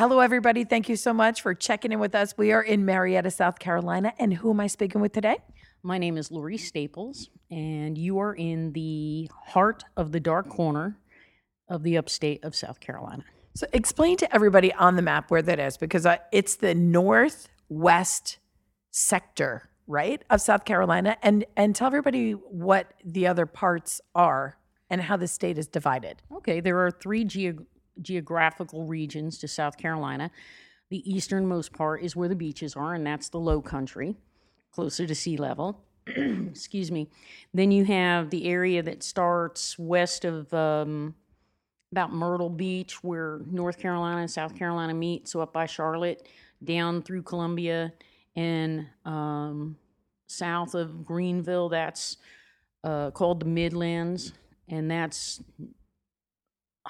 Hello, everybody. Thank you so much for checking in with us. We are in Marietta, South Carolina. And who am I speaking with today? My name is Laurie Staples, and you are in the heart of the dark corner of the upstate of South Carolina. So, explain to everybody on the map where that is because uh, it's the northwest sector, right, of South Carolina, and and tell everybody what the other parts are and how the state is divided. Okay, there are three ge- geographical regions to South Carolina. The easternmost part is where the beaches are, and that's the low country, closer to sea level. Excuse me. Then you have the area that starts west of um, about Myrtle Beach, where North Carolina and South Carolina meet, so up by Charlotte, down through Columbia, and um, south of Greenville, that's uh, called the Midlands, and that's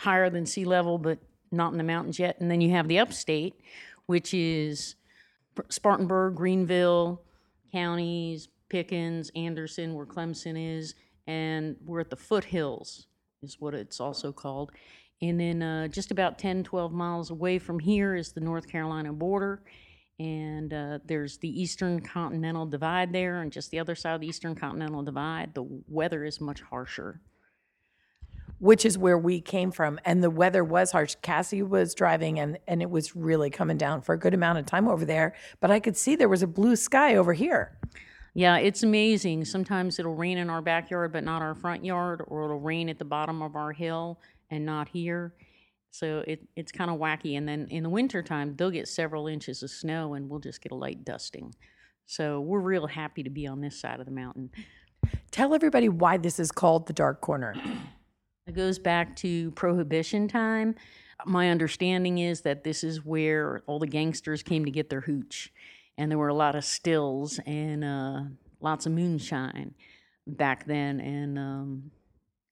higher than sea level, but not in the mountains yet. And then you have the upstate, which is Spartanburg, Greenville counties, Pickens, Anderson, where Clemson is, and we're at the foothills, is what it's also called. And then uh, just about 10, 12 miles away from here is the North Carolina border. And uh, there's the Eastern Continental Divide there, and just the other side of the Eastern Continental Divide, the weather is much harsher which is where we came from. And the weather was harsh. Cassie was driving and, and it was really coming down for a good amount of time over there. But I could see there was a blue sky over here. Yeah, it's amazing. Sometimes it'll rain in our backyard, but not our front yard, or it'll rain at the bottom of our hill and not here. So it, it's kind of wacky. And then in the wintertime, they'll get several inches of snow and we'll just get a light dusting. So we're real happy to be on this side of the mountain. Tell everybody why this is called the Dark Corner. It goes back to prohibition time. My understanding is that this is where all the gangsters came to get their hooch, and there were a lot of stills and uh, lots of moonshine back then. And um,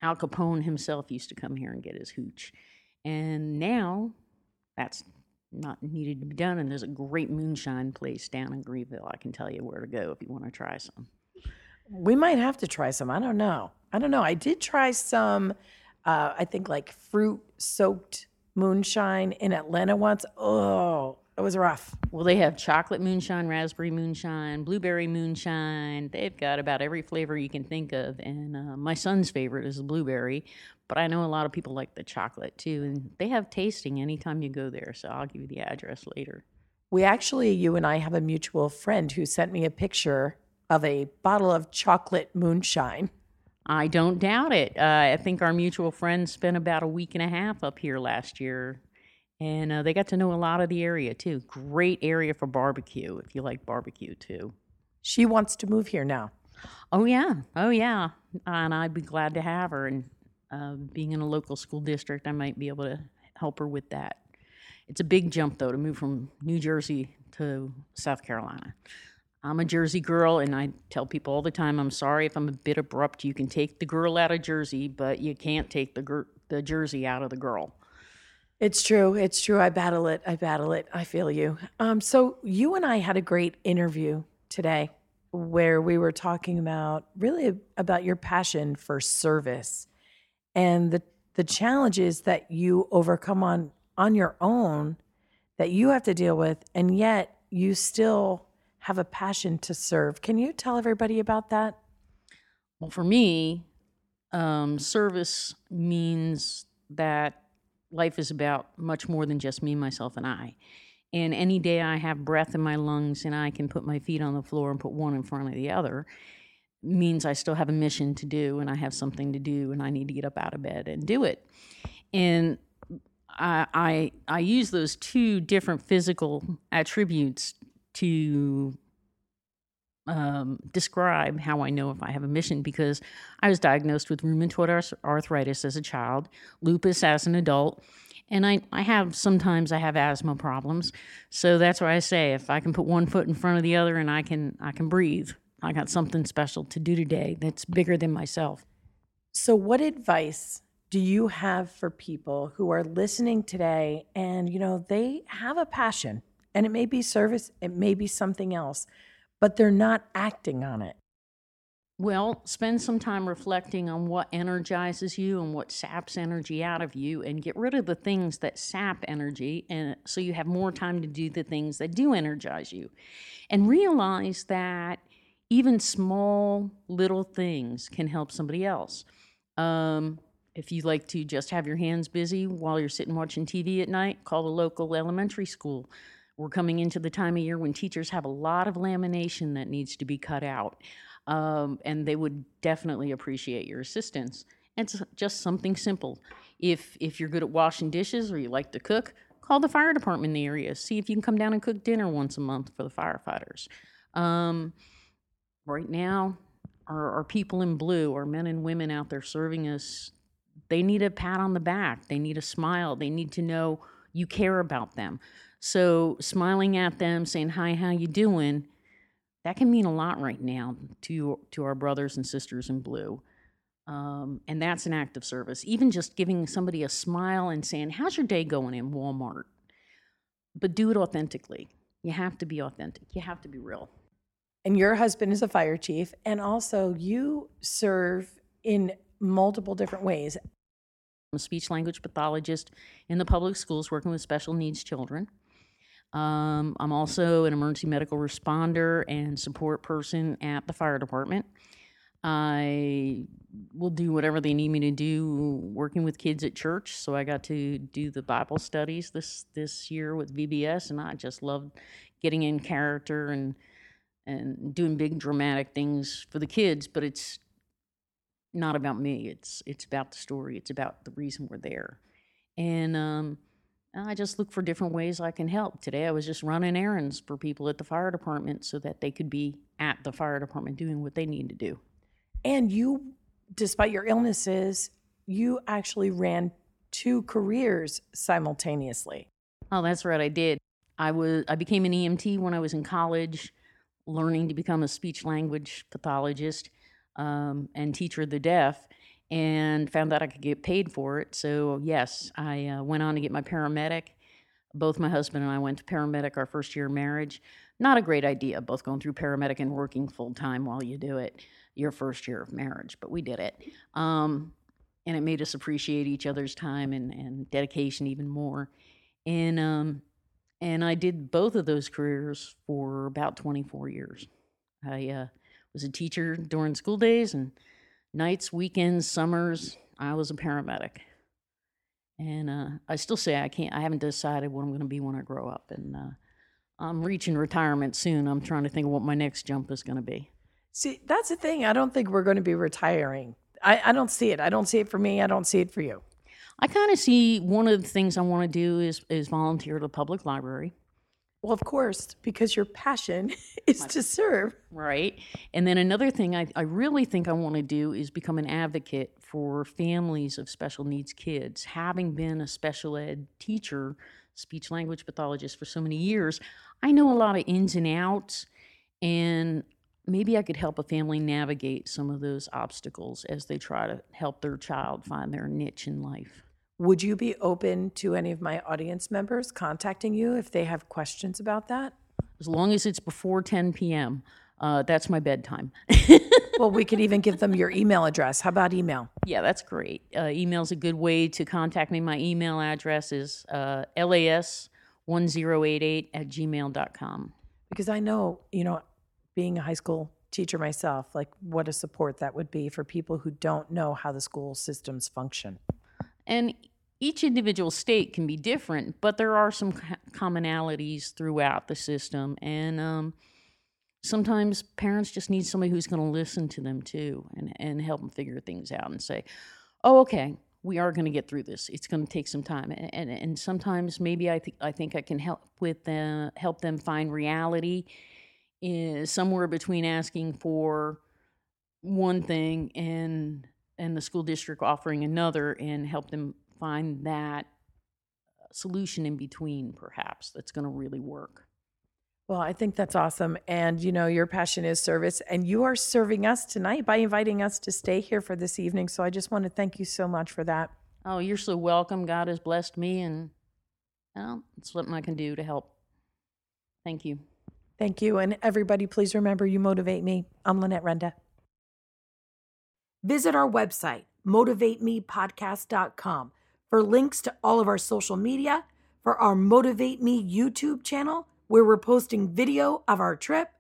Al Capone himself used to come here and get his hooch. And now that's not needed to be done. And there's a great moonshine place down in Greenville. I can tell you where to go if you want to try some. We might have to try some. I don't know. I don't know. I did try some uh, I think like fruit soaked moonshine in Atlanta once. Oh, it was rough. Well, they have chocolate moonshine, raspberry moonshine, blueberry moonshine. They've got about every flavor you can think of. And uh, my son's favorite is the blueberry, but I know a lot of people like the chocolate too. And they have tasting anytime you go there. So I'll give you the address later. We actually, you and I have a mutual friend who sent me a picture of a bottle of chocolate moonshine. I don't doubt it. Uh, I think our mutual friends spent about a week and a half up here last year, and uh, they got to know a lot of the area too. Great area for barbecue if you like barbecue too. She wants to move here now. Oh yeah, oh yeah, and I'd be glad to have her. And uh, being in a local school district, I might be able to help her with that. It's a big jump though to move from New Jersey to South Carolina. I'm a Jersey girl, and I tell people all the time, I'm sorry if I'm a bit abrupt. You can take the girl out of Jersey, but you can't take the gir- the Jersey out of the girl. It's true. It's true. I battle it. I battle it. I feel you. Um, so you and I had a great interview today where we were talking about really about your passion for service and the the challenges that you overcome on on your own that you have to deal with, and yet you still have a passion to serve. Can you tell everybody about that? Well, for me, um, service means that life is about much more than just me, myself, and I. And any day I have breath in my lungs and I can put my feet on the floor and put one in front of the other means I still have a mission to do and I have something to do and I need to get up out of bed and do it. And I, I, I use those two different physical attributes to um, describe how I know if I have a mission because I was diagnosed with rheumatoid arthritis as a child, lupus as an adult, and I, I have sometimes I have asthma problems. So that's why I say if I can put one foot in front of the other and I can I can breathe, I got something special to do today that's bigger than myself. So what advice do you have for people who are listening today and you know they have a passion and it may be service, it may be something else but they're not acting on it. Well, spend some time reflecting on what energizes you and what saps energy out of you and get rid of the things that sap energy and so you have more time to do the things that do energize you. And realize that even small little things can help somebody else. Um, if you like to just have your hands busy while you're sitting watching TV at night, call the local elementary school. We're coming into the time of year when teachers have a lot of lamination that needs to be cut out, um, and they would definitely appreciate your assistance. It's just something simple. If if you're good at washing dishes or you like to cook, call the fire department in the area. See if you can come down and cook dinner once a month for the firefighters. Um, right now, our, our people in blue, our men and women out there serving us, they need a pat on the back. They need a smile. They need to know you care about them. So smiling at them, saying hi, how you doing? That can mean a lot right now to to our brothers and sisters in blue. Um, and that's an act of service. Even just giving somebody a smile and saying, "How's your day going in Walmart?" But do it authentically. You have to be authentic. You have to be real. And your husband is a fire chief, and also you serve in multiple different ways. I'm a speech language pathologist in the public schools working with special needs children. Um, I'm also an emergency medical responder and support person at the fire department. I will do whatever they need me to do working with kids at church. So I got to do the Bible studies this this year with VBS and I just loved getting in character and and doing big dramatic things for the kids, but it's not about me. It's it's about the story. It's about the reason we're there. And um, I just look for different ways I can help. Today I was just running errands for people at the fire department so that they could be at the fire department doing what they need to do. And you, despite your illnesses, you actually ran two careers simultaneously. Oh, that's right, I did. I was I became an EMT when I was in college, learning to become a speech language pathologist um, and teacher of the deaf and found out I could get paid for it. So, yes, I uh, went on to get my paramedic. Both my husband and I went to paramedic our first year of marriage. Not a great idea, both going through paramedic and working full time while you do it your first year of marriage, but we did it. Um, and it made us appreciate each other's time and, and dedication even more. And, um, and I did both of those careers for about 24 years. I uh, was a teacher during school days and nights, weekends, summers, I was a paramedic. And uh, I still say I can't, I haven't decided what I'm going to be when I grow up. And uh, I'm reaching retirement soon. I'm trying to think of what my next jump is going to be. See, that's the thing. I don't think we're going to be retiring. I, I don't see it. I don't see it for me. I don't see it for you. I kind of see one of the things I want to do is, is volunteer at a public library. Well, of course, because your passion is to serve. Right. And then another thing I, I really think I want to do is become an advocate for families of special needs kids. Having been a special ed teacher, speech language pathologist for so many years, I know a lot of ins and outs. And maybe I could help a family navigate some of those obstacles as they try to help their child find their niche in life. Would you be open to any of my audience members contacting you if they have questions about that? As long as it's before 10 p.m., uh, that's my bedtime. well, we could even give them your email address. How about email? Yeah, that's great. Uh, email's a good way to contact me. My email address is uh, las1088 at gmail.com. Because I know, you know, being a high school teacher myself, like what a support that would be for people who don't know how the school systems function. And each individual state can be different, but there are some commonalities throughout the system. And um, sometimes parents just need somebody who's going to listen to them too and, and help them figure things out and say, oh, okay, we are going to get through this. It's going to take some time, and and, and sometimes maybe I think I think I can help with them, help them find reality is somewhere between asking for one thing and and the school district offering another, and help them find that solution in between, perhaps that's going to really work. Well, I think that's awesome. And, you know, your passion is service, and you are serving us tonight by inviting us to stay here for this evening. So I just want to thank you so much for that. Oh, you're so welcome. God has blessed me, and well, it's something I can do to help. Thank you. Thank you. And everybody, please remember you motivate me. I'm Lynette Renda. Visit our website, motivatemepodcast.com, for links to all of our social media, for our Motivate Me YouTube channel where we're posting video of our trip,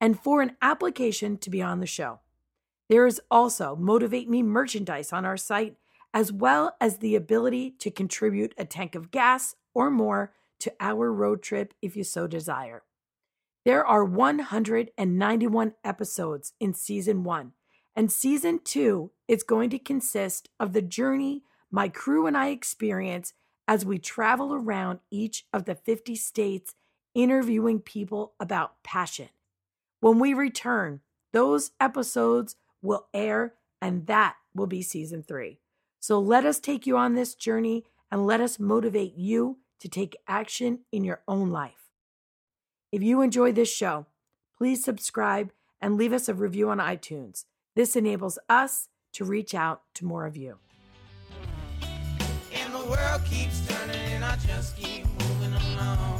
and for an application to be on the show. There is also Motivate Me merchandise on our site, as well as the ability to contribute a tank of gas or more to our road trip if you so desire. There are 191 episodes in season one, and season two is going to consist of the journey my crew and I experience as we travel around each of the 50 states interviewing people about passion. When we return, those episodes will air, and that will be season three. So let us take you on this journey and let us motivate you to take action in your own life. If you enjoy this show, please subscribe and leave us a review on iTunes. This enables us to reach out to more of you. And the world keeps turning, and I just keep moving along.